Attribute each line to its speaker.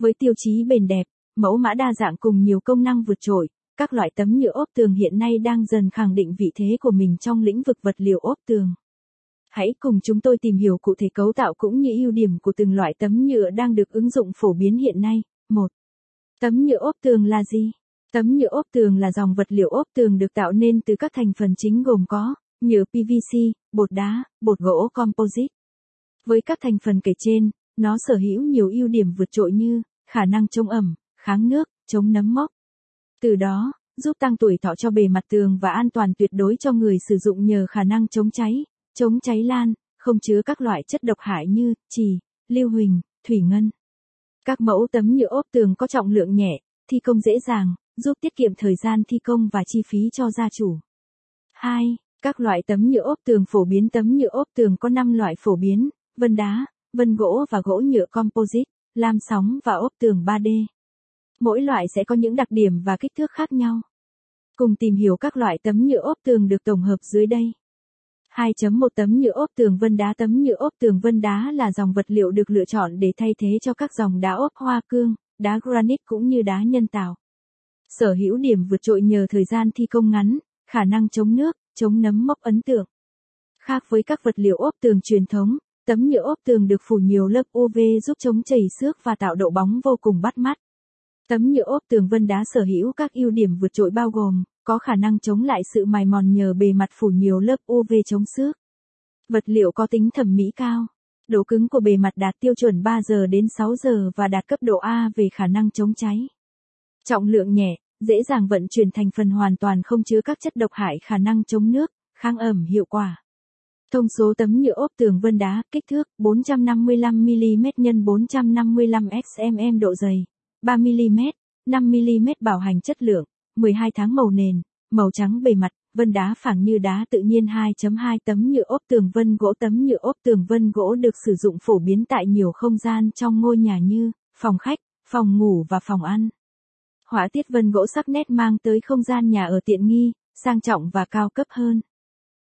Speaker 1: Với tiêu chí bền đẹp, mẫu mã đa dạng cùng nhiều công năng vượt trội, các loại tấm nhựa ốp tường hiện nay đang dần khẳng định vị thế của mình trong lĩnh vực vật liệu ốp tường. Hãy cùng chúng tôi tìm hiểu cụ thể cấu tạo cũng như ưu điểm của từng loại tấm nhựa đang được ứng dụng phổ biến hiện nay. 1. Tấm nhựa ốp tường là gì? Tấm nhựa ốp tường là dòng vật liệu ốp tường được tạo nên từ các thành phần chính gồm có nhựa PVC, bột đá, bột gỗ composite. Với các thành phần kể trên, nó sở hữu nhiều ưu điểm vượt trội như khả năng chống ẩm, kháng nước, chống nấm mốc. Từ đó, giúp tăng tuổi thọ cho bề mặt tường và an toàn tuyệt đối cho người sử dụng nhờ khả năng chống cháy, chống cháy lan, không chứa các loại chất độc hại như trì, lưu huỳnh, thủy ngân. Các mẫu tấm nhựa ốp tường có trọng lượng nhẹ, thi công dễ dàng, giúp tiết kiệm thời gian thi công và chi phí cho gia chủ. 2. Các loại tấm nhựa ốp tường phổ biến Tấm nhựa ốp tường có 5 loại phổ biến, vân đá, vân gỗ và gỗ nhựa composite, lam sóng và ốp tường 3D. Mỗi loại sẽ có những đặc điểm và kích thước khác nhau. Cùng tìm hiểu các loại tấm nhựa ốp tường được tổng hợp dưới đây. 2.1 Tấm nhựa ốp tường vân đá Tấm nhựa ốp tường vân đá là dòng vật liệu được lựa chọn để thay thế cho các dòng đá ốp hoa cương, đá granite cũng như đá nhân tạo. Sở hữu điểm vượt trội nhờ thời gian thi công ngắn, khả năng chống nước, chống nấm mốc ấn tượng. Khác với các vật liệu ốp tường truyền thống, tấm nhựa ốp tường được phủ nhiều lớp UV giúp chống chảy xước và tạo độ bóng vô cùng bắt mắt. Tấm nhựa ốp tường vân đá sở hữu các ưu điểm vượt trội bao gồm, có khả năng chống lại sự mài mòn nhờ bề mặt phủ nhiều lớp UV chống xước. Vật liệu có tính thẩm mỹ cao. Độ cứng của bề mặt đạt tiêu chuẩn 3 giờ đến 6 giờ và đạt cấp độ A về khả năng chống cháy. Trọng lượng nhẹ, dễ dàng vận chuyển thành phần hoàn toàn không chứa các chất độc hại khả năng chống nước, kháng ẩm hiệu quả. Thông số tấm nhựa ốp tường vân đá, kích thước 455mm x 455xmm độ dày, 3mm, 5mm bảo hành chất lượng, 12 tháng màu nền, màu trắng bề mặt, vân đá phẳng như đá tự nhiên 2.2 tấm nhựa ốp tường vân gỗ Tấm nhựa ốp tường vân gỗ được sử dụng phổ biến tại nhiều không gian trong ngôi nhà như phòng khách, phòng ngủ và phòng ăn. Họa tiết vân gỗ sắc nét mang tới không gian nhà ở tiện nghi, sang trọng và cao cấp hơn.